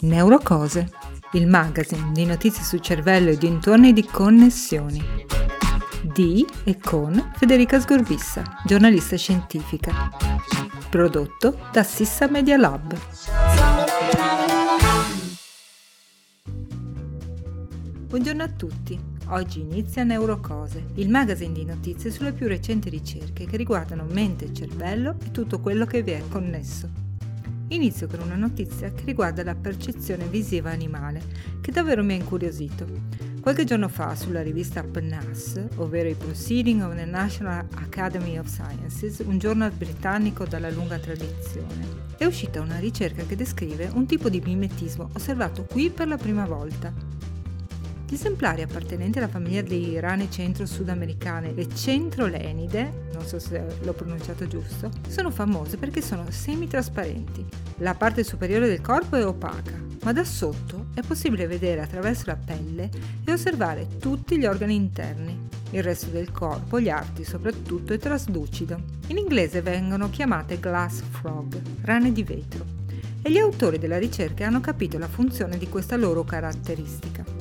Neurocose, il magazine di notizie sul cervello e dintorni di connessioni. Di e con Federica Sgorbissa, giornalista scientifica. Prodotto da Sissa Media Lab. Buongiorno a tutti. Oggi inizia Neurocose, il magazine di notizie sulle più recenti ricerche che riguardano mente e cervello e tutto quello che vi è connesso. Inizio con una notizia che riguarda la percezione visiva animale, che davvero mi ha incuriosito. Qualche giorno fa sulla rivista PNAS, ovvero i Proceeding of the National Academy of Sciences, un giornale britannico dalla lunga tradizione, è uscita una ricerca che descrive un tipo di mimetismo osservato qui per la prima volta. Gli esemplari appartenenti alla famiglia dei rane centro-sudamericane, le centrolenide, non so se l'ho pronunciato giusto, sono famose perché sono semitrasparenti. La parte superiore del corpo è opaca, ma da sotto è possibile vedere attraverso la pelle e osservare tutti gli organi interni. Il resto del corpo, gli arti soprattutto, è traslucido. In inglese vengono chiamate glass frog, rane di vetro. E gli autori della ricerca hanno capito la funzione di questa loro caratteristica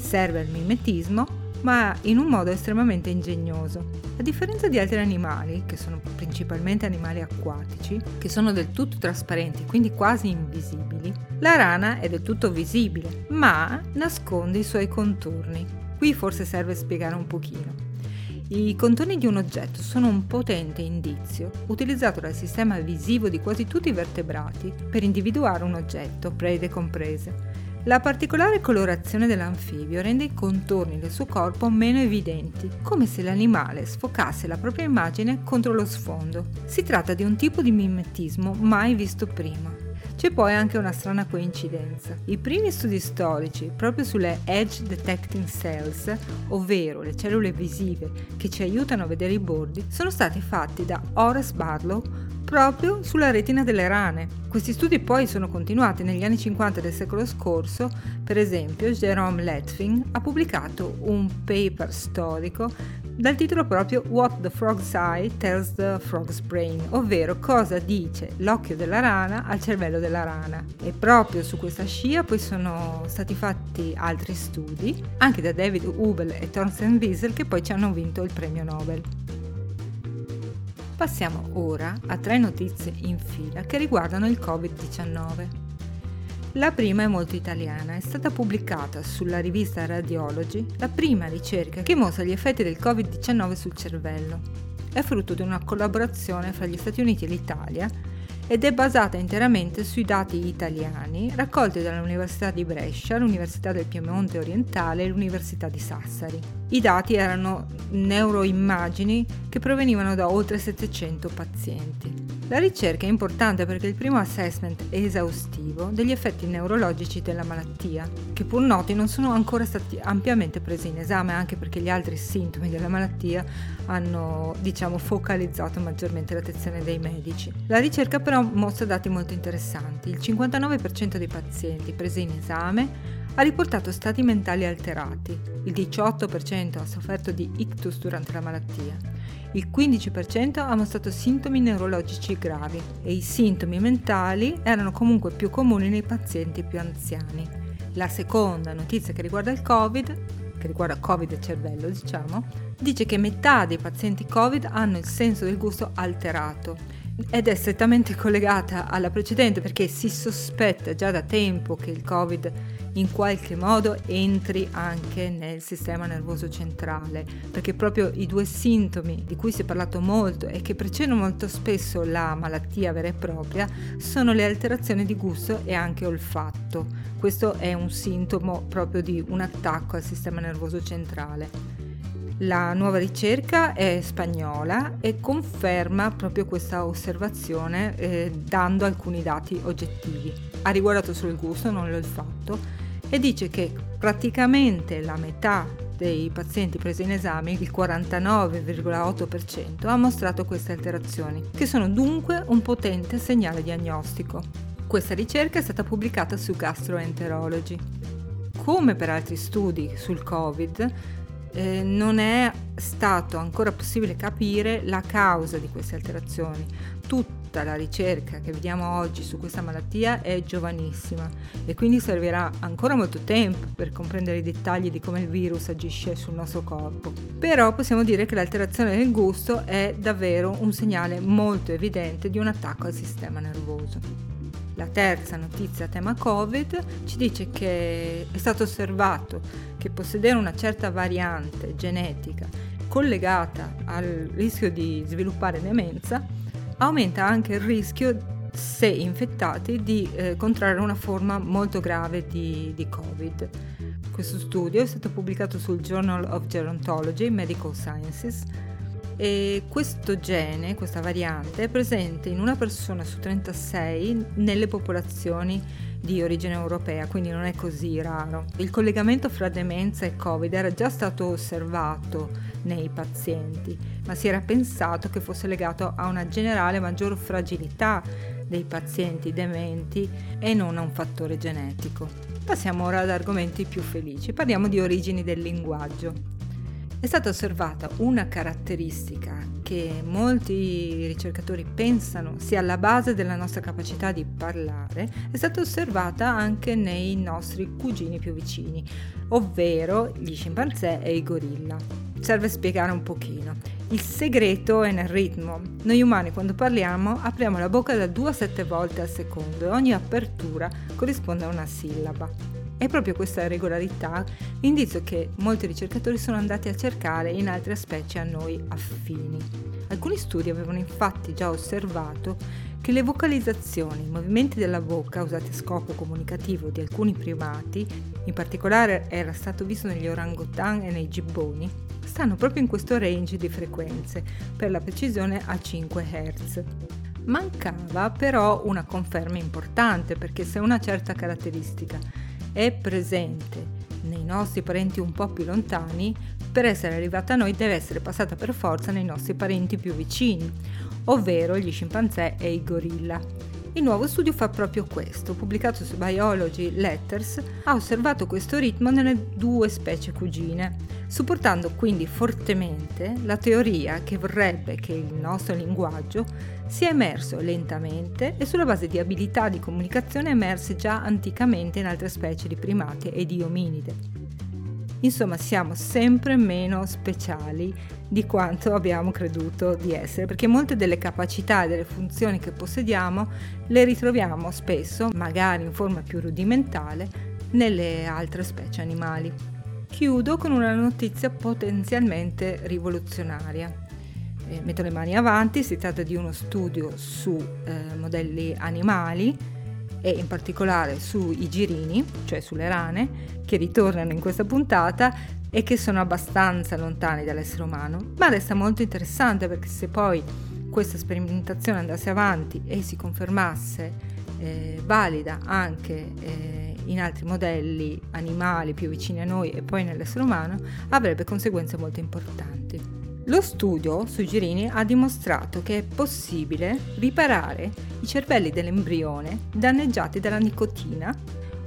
serve al mimetismo, ma in un modo estremamente ingegnoso. A differenza di altri animali, che sono principalmente animali acquatici, che sono del tutto trasparenti, quindi quasi invisibili, la rana è del tutto visibile, ma nasconde i suoi contorni. Qui forse serve spiegare un pochino. I contorni di un oggetto sono un potente indizio utilizzato dal sistema visivo di quasi tutti i vertebrati per individuare un oggetto, prede comprese. La particolare colorazione dell'anfibio rende i contorni del suo corpo meno evidenti, come se l'animale sfocasse la propria immagine contro lo sfondo. Si tratta di un tipo di mimetismo mai visto prima. C'è poi anche una strana coincidenza. I primi studi storici, proprio sulle Edge Detecting Cells, ovvero le cellule visive che ci aiutano a vedere i bordi, sono stati fatti da Horace Barlow proprio sulla retina delle rane. Questi studi poi sono continuati negli anni 50 del secolo scorso, per esempio Jerome Letfin ha pubblicato un paper storico dal titolo proprio What the Frog's Eye Tells the Frog's Brain, ovvero cosa dice l'occhio della rana al cervello della rana. E proprio su questa scia poi sono stati fatti altri studi, anche da David Hubel e Thorsten Wiesel, che poi ci hanno vinto il premio Nobel. Passiamo ora a tre notizie in fila che riguardano il Covid-19. La prima è molto italiana, è stata pubblicata sulla rivista Radiology la prima ricerca che mostra gli effetti del Covid-19 sul cervello. È frutto di una collaborazione fra gli Stati Uniti e l'Italia ed è basata interamente sui dati italiani raccolti dall'Università di Brescia, l'Università del Piemonte Orientale e l'Università di Sassari. I dati erano neuroimmagini che provenivano da oltre 700 pazienti. La ricerca è importante perché è il primo assessment esaustivo degli effetti neurologici della malattia, che pur noti non sono ancora stati ampiamente presi in esame anche perché gli altri sintomi della malattia hanno, diciamo, focalizzato maggiormente l'attenzione dei medici. La ricerca però mostra dati molto interessanti. Il 59% dei pazienti presi in esame ha riportato stati mentali alterati, il 18% ha sofferto di ictus durante la malattia, il 15% ha mostrato sintomi neurologici gravi e i sintomi mentali erano comunque più comuni nei pazienti più anziani. La seconda notizia che riguarda il Covid, che riguarda Covid e cervello diciamo, dice che metà dei pazienti Covid hanno il senso del gusto alterato ed è strettamente collegata alla precedente perché si sospetta già da tempo che il Covid in qualche modo entri anche nel sistema nervoso centrale, perché proprio i due sintomi di cui si è parlato molto e che precedono molto spesso la malattia vera e propria sono le alterazioni di gusto e anche olfatto. Questo è un sintomo proprio di un attacco al sistema nervoso centrale. La nuova ricerca è spagnola e conferma proprio questa osservazione eh, dando alcuni dati oggettivi. Ha riguardato solo il gusto, non l'olfatto, e dice che praticamente la metà dei pazienti presi in esame, il 49,8%, ha mostrato queste alterazioni, che sono dunque un potente segnale diagnostico. Questa ricerca è stata pubblicata su Gastroenterology. Come per altri studi sul Covid, eh, non è stato ancora possibile capire la causa di queste alterazioni. Tutti tutta la ricerca che vediamo oggi su questa malattia è giovanissima e quindi servirà ancora molto tempo per comprendere i dettagli di come il virus agisce sul nostro corpo. Però possiamo dire che l'alterazione del gusto è davvero un segnale molto evidente di un attacco al sistema nervoso. La terza notizia a tema Covid ci dice che è stato osservato che possedere una certa variante genetica collegata al rischio di sviluppare demenza aumenta anche il rischio se infettati di eh, contrarre una forma molto grave di, di, Covid. Questo studio è stato pubblicato sul Journal of Gerontology Medical Sciences e questo gene, questa variante, è presente in una persona su 36 nelle popolazioni di origine europea, quindi non è così raro. Il collegamento fra demenza e Covid era già stato osservato nei pazienti, ma si era pensato che fosse legato a una generale maggior fragilità dei pazienti dementi e non a un fattore genetico. Passiamo ora ad argomenti più felici, parliamo di origini del linguaggio. È stata osservata una caratteristica che molti ricercatori pensano sia alla base della nostra capacità di parlare, è stata osservata anche nei nostri cugini più vicini, ovvero gli scimpanzé e i gorilla. Serve spiegare un pochino. Il segreto è nel ritmo. Noi umani quando parliamo apriamo la bocca da 2 a 7 volte al secondo e ogni apertura corrisponde a una sillaba. È proprio questa regolarità l'indizio che molti ricercatori sono andati a cercare in altre specie a noi affini. Alcuni studi avevano infatti già osservato che le vocalizzazioni, i movimenti della bocca usati a scopo comunicativo di alcuni primati, in particolare era stato visto negli orangotan e nei gibboni, stanno proprio in questo range di frequenze, per la precisione a 5 Hz. Mancava però una conferma importante perché se una certa caratteristica è presente nei nostri parenti un po' più lontani, per essere arrivata a noi deve essere passata per forza nei nostri parenti più vicini, ovvero gli scimpanzé e i gorilla. Il nuovo studio fa proprio questo, pubblicato su Biology Letters, ha osservato questo ritmo nelle due specie cugine, supportando quindi fortemente la teoria che vorrebbe che il nostro linguaggio sia emerso lentamente e sulla base di abilità di comunicazione emerse già anticamente in altre specie di primate e di ominide. Insomma, siamo sempre meno speciali di quanto abbiamo creduto di essere, perché molte delle capacità e delle funzioni che possediamo le ritroviamo spesso, magari in forma più rudimentale, nelle altre specie animali. Chiudo con una notizia potenzialmente rivoluzionaria. Eh, metto le mani avanti, si tratta di uno studio su eh, modelli animali e in particolare sui girini, cioè sulle rane, che ritornano in questa puntata e che sono abbastanza lontani dall'essere umano, ma resta molto interessante perché se poi questa sperimentazione andasse avanti e si confermasse eh, valida anche eh, in altri modelli animali più vicini a noi e poi nell'essere umano, avrebbe conseguenze molto importanti. Lo studio sui girini ha dimostrato che è possibile riparare i cervelli dell'embrione danneggiati dalla nicotina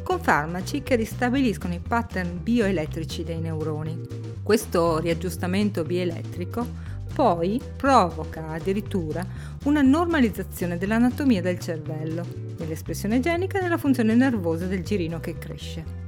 con farmaci che ristabiliscono i pattern bioelettrici dei neuroni. Questo riaggiustamento bioelettrico poi provoca addirittura una normalizzazione dell'anatomia del cervello, nell'espressione genica e nella funzione nervosa del girino che cresce.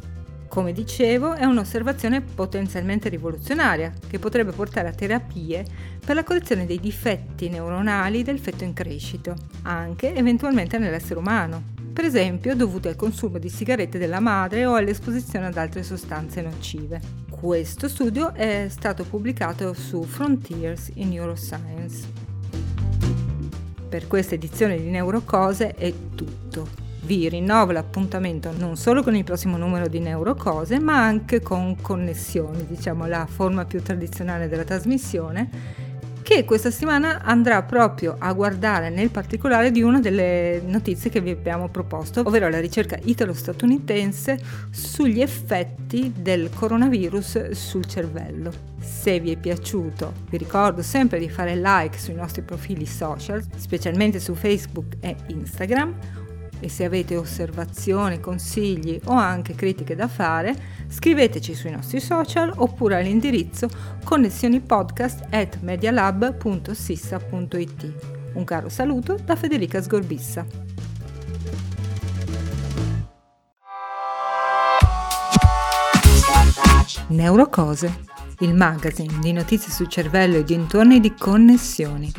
Come dicevo, è un'osservazione potenzialmente rivoluzionaria che potrebbe portare a terapie per la correzione dei difetti neuronali del feto in crescita, anche eventualmente nell'essere umano, per esempio dovuti al consumo di sigarette della madre o all'esposizione ad altre sostanze nocive. Questo studio è stato pubblicato su Frontiers in Neuroscience. Per questa edizione di Neurocose è tutto. Vi rinnovo l'appuntamento non solo con il prossimo numero di Neurocose, ma anche con Connessioni, diciamo la forma più tradizionale della trasmissione, che questa settimana andrà proprio a guardare nel particolare di una delle notizie che vi abbiamo proposto, ovvero la ricerca italo-statunitense sugli effetti del coronavirus sul cervello. Se vi è piaciuto, vi ricordo sempre di fare like sui nostri profili social, specialmente su Facebook e Instagram e se avete osservazioni, consigli o anche critiche da fare, scriveteci sui nostri social oppure all'indirizzo connessionipodcast at medialab.sissa.it. Un caro saluto da Federica Sgorbissa. Neurocose, il magazine di notizie sul cervello e dintorni di connessioni.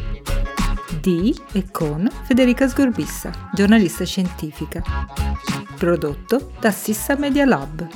Di e con Federica Sgorbissa, giornalista scientifica. Prodotto da Sissa Media Lab.